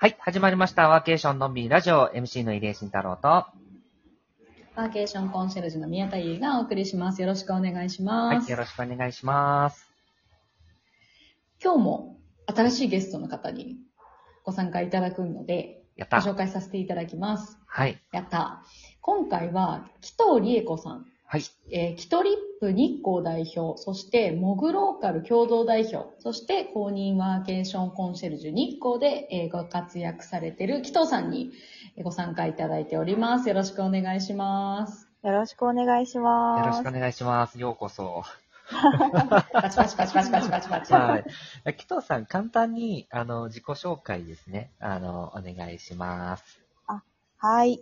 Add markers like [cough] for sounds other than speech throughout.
はい、始まりました。ワーケーションのんびりラジオ、MC の入江慎太郎と、はワーケーションコンシェルジュの宮田優がお送りします。よろしくお願いします。い、よろしくお願いします。今日も新しいゲストの方にご参加いただくので、ごやった。紹介させていただきます。はい、やった。今回は、紀藤理恵子さん、はい、えー、キトリップ日光代表、そしてモグローカル共同代表、そして公認ワーケーションコンシェルジュ日光で、えーご活躍されている紀藤さんにえーご参加いただいております。よろしくお願いします。よろしくお願いします。よろしくお願いします。ようこそ。[laughs] パチパチパチパチパチパチパチ。はい。紀藤さん、簡単に、あの、自己紹介ですね。あの、お願いします。はい。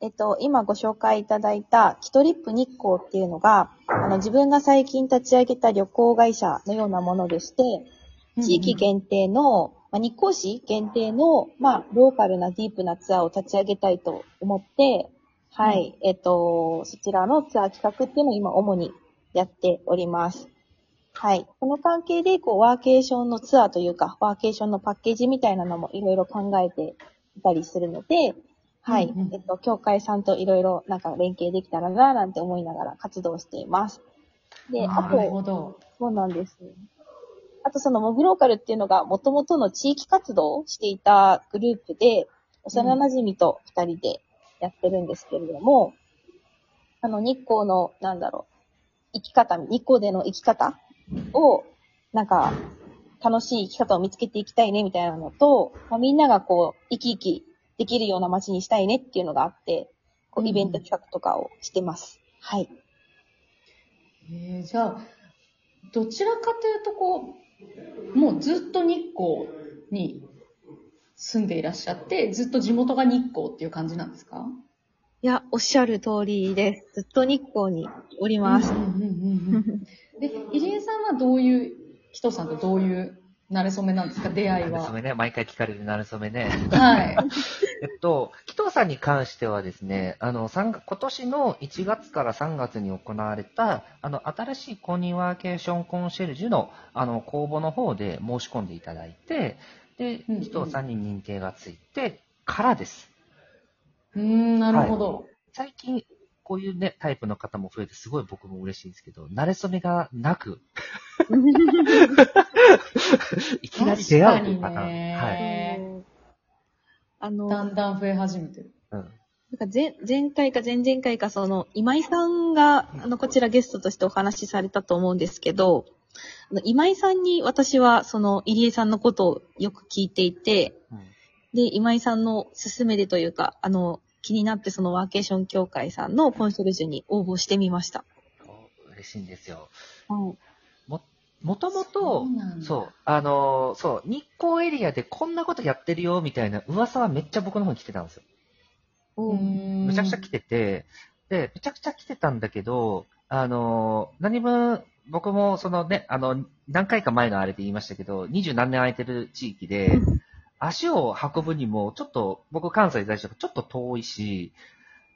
えっと、今ご紹介いただいた、キトリップ日光っていうのが、あの、自分が最近立ち上げた旅行会社のようなものでして、地域限定の、まあ、日光市限定の、まあ、ローカルなディープなツアーを立ち上げたいと思って、はい、えっと、そちらのツアー企画っていうのを今主にやっております。はい。この関係で、こう、ワーケーションのツアーというか、ワーケーションのパッケージみたいなのもいろいろ考えていたりするので、はい。うんうんえっと、協会さんといろいろなんか連携できたらな、なんて思いながら活動しています。で、あと。そうなんです。あとそのモグローカルっていうのが元々の地域活動をしていたグループで、幼馴染と二人でやってるんですけれども、あの日光の、なんだろう、生き方、日光での生き方を、なんか、楽しい生き方を見つけていきたいねみたいなのと、まあ、みんながこう、生き生きできるような街にしたいねっていうのがあって、こうんううんイベント企画とかをしてます。はい。えー、じゃあ、どちらかというとこう、もうずっと日光に住んでいらっしゃって、ずっと地元が日光っていう感じなんですか？いや、おっしゃる通りです。ずっと日光におります。うんうんうんうんで、入江さんはどういう、人さんとどういう馴れ初めなんですか？出会いは。なれそめね、毎回聞かれるなれそめね。はい。[laughs] えっと、紀藤さんに関してはですね、あの、今年の1月から3月に行われた、あの、新しい公認ワーケーションコンシェルジュの、あの、公募の方で申し込んでいただいて、で、うんうん紀藤さんに認定がついてからです。うーん、なるほど。最近、こういうね、タイプの方も増えて、すごい僕も嬉しいんですけど、慣れ初めがなく、[laughs] [laughs] いきなり出会うというパターン。はい。あの、だんだん増え始めてる。うん。なんか前前回か前々回か、その、今井さんが、あの、こちらゲストとしてお話しされたと思うんですけど、あの今井さんに私は、その、入江さんのことをよく聞いていて、うんで、今井さんの勧めでというか、あの、気になってそのワーケーション協会さんのコンシェルジュに応募してみました。嬉しいんですよ。はい。も、もともそとそう、あのーそう、日光エリアでこんなことやってるよ、みたいな噂はめっちゃ僕の方に来てたんですよ。うー。んむちゃくちゃ来てて、で、めちゃくちゃ来てたんだけど、あのー何分、僕もそのね、あの、何回か前のあれで言いましたけど、二十何年空いてる地域で、足を運ぶにも、ちょっと、僕関西在住ちょっと遠いし、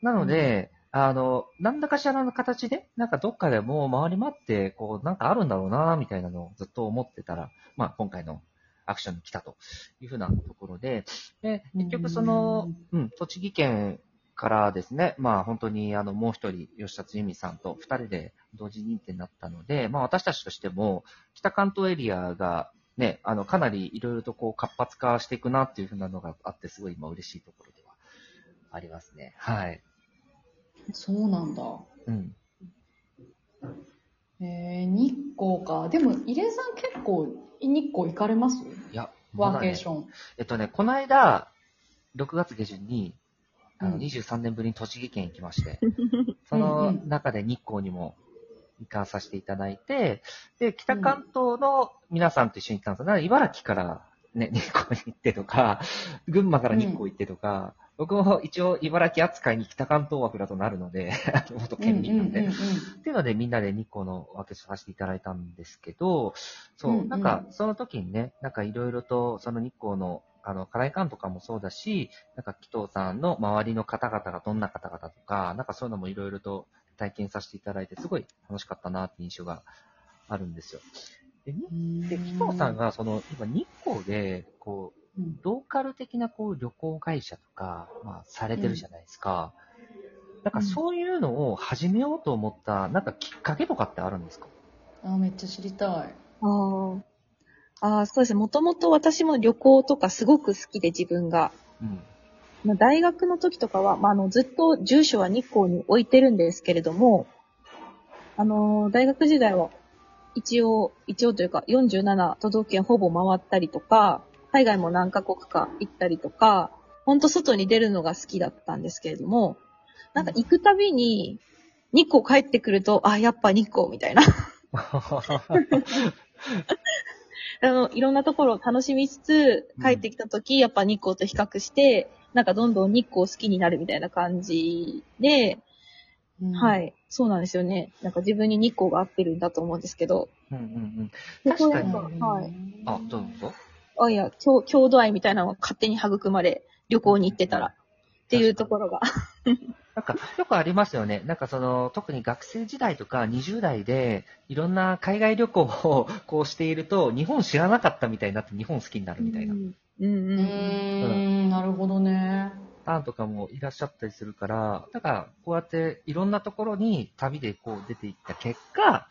なので、あの、何らかしらの形で、なんかどっかでもう回り回って、こう、なんかあるんだろうな、みたいなのをずっと思ってたら、まあ、今回のアクションに来たというふうなところで、で、結局その、うん、栃木県からですね、まあ本当にあの、もう一人、吉田由美さんと二人で同時認定になったので、まあ私たちとしても、北関東エリアがね、あの、かなりいろいろとこう活発化していくなっていうふうなのがあって、すごい今嬉しいところではありますね。はい。そうなんだ。うん。えー、日光か。でも、入江さん結構日光行かれます？いや、ワーケーシン。ョン。えっとね、この間、6月下旬に、あの、うん23年ぶりに栃木県行きまして、[laughs] そうんのうん中で日光にも行かさせていただいて、で、北関東の皆さんと一緒に行ったんですよ。だから茨城からね、日光に行ってとか、群馬から日光行ってとか、僕も一応茨城扱いに北関東枠だとなるので、[laughs] 元県民なんで。っていうのでみんなで日光の分けさせていただいたんですけど、そう、うんうんなんかその時にね、なんかいろいろとその日光のあの、課題感とかもそうだし、なんか紀藤さんの周りの方々がどんな方々とか、なんかそういうのもいろいろと体験させていただいて、すごい楽しかったなって印象があるんですよ。で、で、紀藤さんが、その、今日光で、こう、うんローカル的なこう旅行会社とか、まあ、されてるじゃないですか。なんかそういうのを始めようと思った、なんかきっかけとかってあるんですか？あ、めっちゃ知りたい。あーあー、そうですね。もともと私も旅行とかすごく好きで自分が。うん。まあ大学の時とかは、まあ、あの、ずっと住所は日光に置いてるんですけれども、あのー大学時代は、一応、一応というか、47都道府県ほぼ回ったりとか、海外も何カ国か行ったりとか、ほんと外に出るのが好きだったんですけれども、なんか行くたびに、日光帰ってくると、あ、やっぱ日光みたいな。[laughs] あの、いろんなところを楽しみつつ、帰ってきた時、やっぱ日光と比較して、なんかどんどん日光を好きになるみたいな感じで、は。い。そうなんですよね。なんか自分に日光が合ってるんだと思うんですけど。うんうんうん。で確かにはい。あ、どうぞ。あ、いや、郷郷土愛みたいなのが勝手に育まれ、旅行に行ってたら。っていうところが。なんか、よくありますよね。なんかその、特に学生時代とか20代で、いろんな海外旅行をこうしていると、日本知らなかったみたいになって日本好きになるみたいなうんうんううん。なるほどね。ターンとかもいらっしゃったりするから、だから、こうやっていろんなところに旅でこう出ていった結果、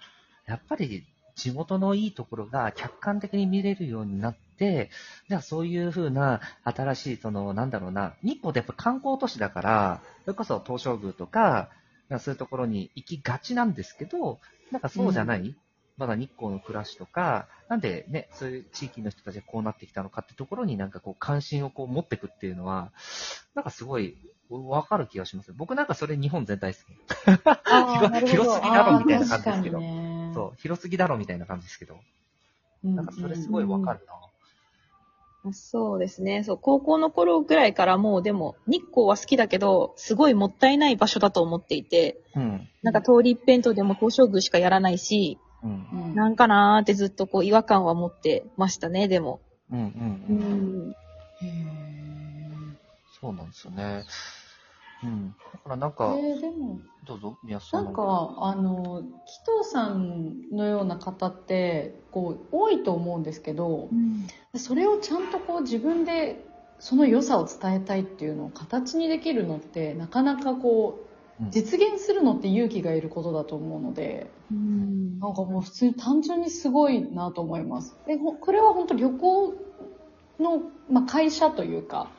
やっぱり地元のいいところが客観的に見れるようになって、じゃあそういうふうな新しい、その、なんだろうな、日光ってやっぱ観光都市だから、それこそ東照宮とか、まあそういうところに行きがちなんですけど、なんかそうじゃない、まだ日光の暮らしとか、なんでね、そういう地域の人たちがこうなってきたのかってところになんかこう関心をこう持っていくっていうのは、なんかすごいわかる気がします。僕なんかそれ日本全体好き。[laughs] 広すぎだろみたいな感じですけどそう、広すぎだろみたいな感じですけど、うんなんかそれすごいわかるな。そうですね。そう、高校の頃ぐらいからもうでも、日光は好きだけど、すごいもったいない場所だと思っていて、うん。なんか通り一辺倒でも東照宮しかやらないし、うん。うんなんかなーってずっとこう違和感は持ってましたね、でも。うん。うん。ううん。ん。へーそうなんですよね。うん。だからなんか、えーでも、どうぞ、宮下さなんか、あの、紀藤さんのような方って、こう、多いと思うんですけど、それをちゃんとこう自分でその良さを伝えたいっていうのを形にできるのって、なかなかこう、うん実現するのって勇気がいることだと思うので、うんなんかもう普通に単純にすごいなと思います。で、ほこれは本当旅行の、まあ、会社というか、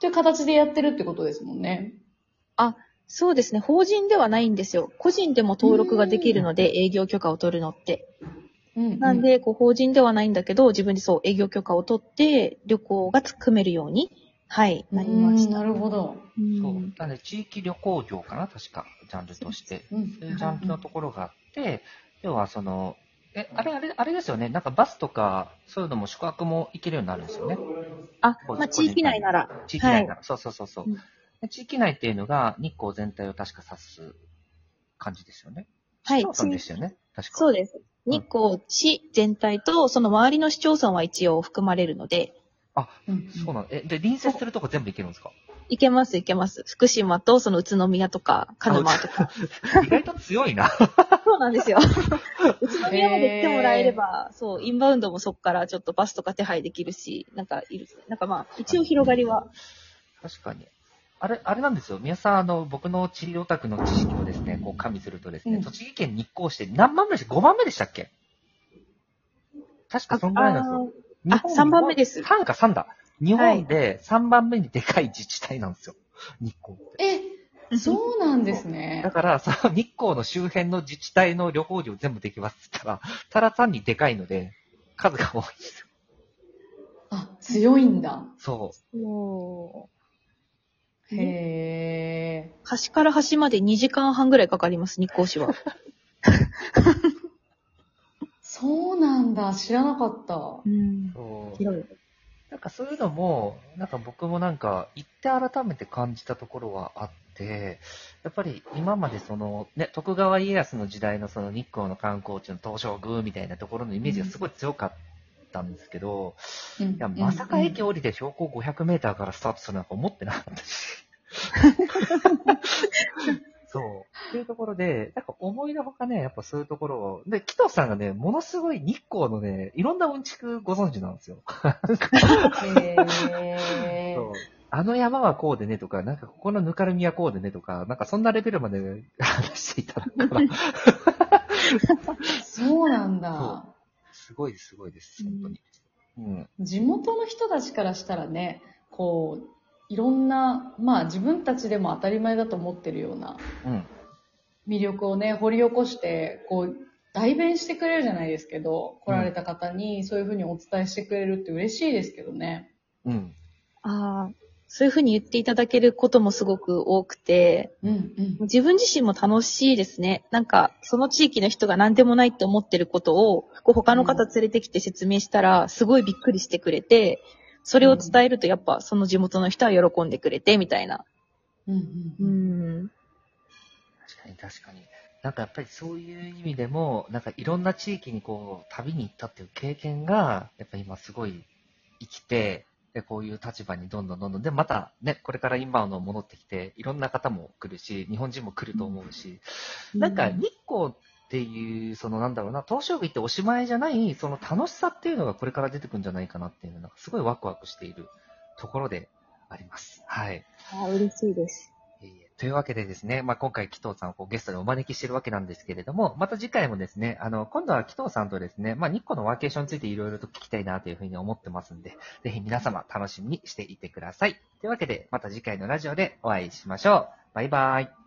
という形でやってるってことですもんね。そうですね。法人ではないんですよ。個人でも登録ができるので、営業許可を取るのって。うん、なん、で、こう、法人ではないんだけど、自分でそう、営業許可を取って、旅行が組めるように、はい、なりました。なるほど。うんそう。なんで、地域旅行業かな確か、ジャンルとして。うんそういうジャンルのところがあって、要はその、え、あれ、あれ、あれですよね。なんかバスとか、そういうのも宿泊も行けるようになるんですよね。あ、まあ、地域内なら。地域内なら。そうそうそうそう、うんで地域内っていうのが日光全体を確か指す感じですよね。はい市町村でしたよね。確か。そうです。日光市全体と、その周りの市町村は一応含まれるので、うんそうなの。え、で、隣接するとこ全部行けるんですか？行けます、行けます。福島と、その宇都宮とか、鹿沼とか。意外と強いな。そうなんですよ。[laughs] 宇都宮まで来てもらえれば、そう、インバウンドもそこからちょっとバスとか手配できるし、なんかいる、なんかまあ、一応広がりは。確かに。あれ、あれなんですよ。皆さん、あの、僕の地理オタクの知識をですね、こう加味するとですね、うん栃木県日光市で何番目でした ?5 番目でしたっけ？確かそんぐらいなんですよ。ああ三番目です3か3だ。日本で3番目にでかい自治体なんですよ。日光って。え、そうなんですねだ。から、その日光の周辺の自治体の旅行料全部できますって言ったら、ただ単にでかいので、数が多いんですよ。あ、強いんだ。そう。もへえ。う、端から端まで2時間半ぐらいかかります、日光市は。[laughs] そうなんだ。知らなかった。うん。そう広い。なんかそういうのも、なんか僕もなんか行って改めて感じたところはあって、やっぱり今までそのね、徳川家康の時代のその日光の観光地の東照宮みたいなところのイメージがすごい強かったんですけど、うんいや、まさか駅降りて標高500メーターからスタートするなんか思ってなかったし。[laughs] そう。っていうところで、なんか思いのほかね、やっぱそういうところを、で、紀藤さんがね、ものすごい日光のね、いろんなうんちくご存知なんですよ。へそうあの山はこうでねとか、なんかここのぬかるみはこうでねとか、なんかそんなレベルまで話していただくから、[laughs] そうなんだ。すごいです、すごいです、本当に。うん。地元の人たちからしたらね、こう、いろんな、まあ自分たちでも当たり前だと思ってるようなうん。魅力をね、掘り起こして、こう、代弁してくれるじゃないですけど、来られた方にそういうふうにお伝えしてくれるって嬉しいですけどね。うん。ああ、そういうふうに言っていただけることもすごく多くて、うんうん。自分自身も楽しいですね。なんか、その地域の人が何でもないって思ってることを、こう他の方連れてきて説明したら、すごいびっくりしてくれて、それを伝えるとやっぱその地元の人は喜んでくれて、みたいな。うんううん。ん。確かに確かに。なんかやっぱりそういう意味でも、なんかいろんな地域にこう、旅に行ったっていう経験が、やっぱ今すごい生きて、で、こういう立場にどんどんどんどん、で、またね、これからインバウンド戻ってきて、いろんな方も来るし、日本人も来ると思うし、なんか日光っていう、そのなんだろうな、東照宮っておしまいじゃない、その楽しさっていうのがこれから出てくるんじゃないかなっていうのが、すごいワクワクしているところであります。はい。あ嬉しいです。というわけでですね、まあ、今回紀藤さんをこうゲストでお招きしてるわけなんですけれども、また次回もですね、あの、今度は紀藤さんとですね、まあ、日光のワーケーションについていろいろと聞きたいなというふうに思ってますんで、ぜひ皆様楽しみにしていてください。というわけで、また次回のラジオでお会いしましょう。バイバイ。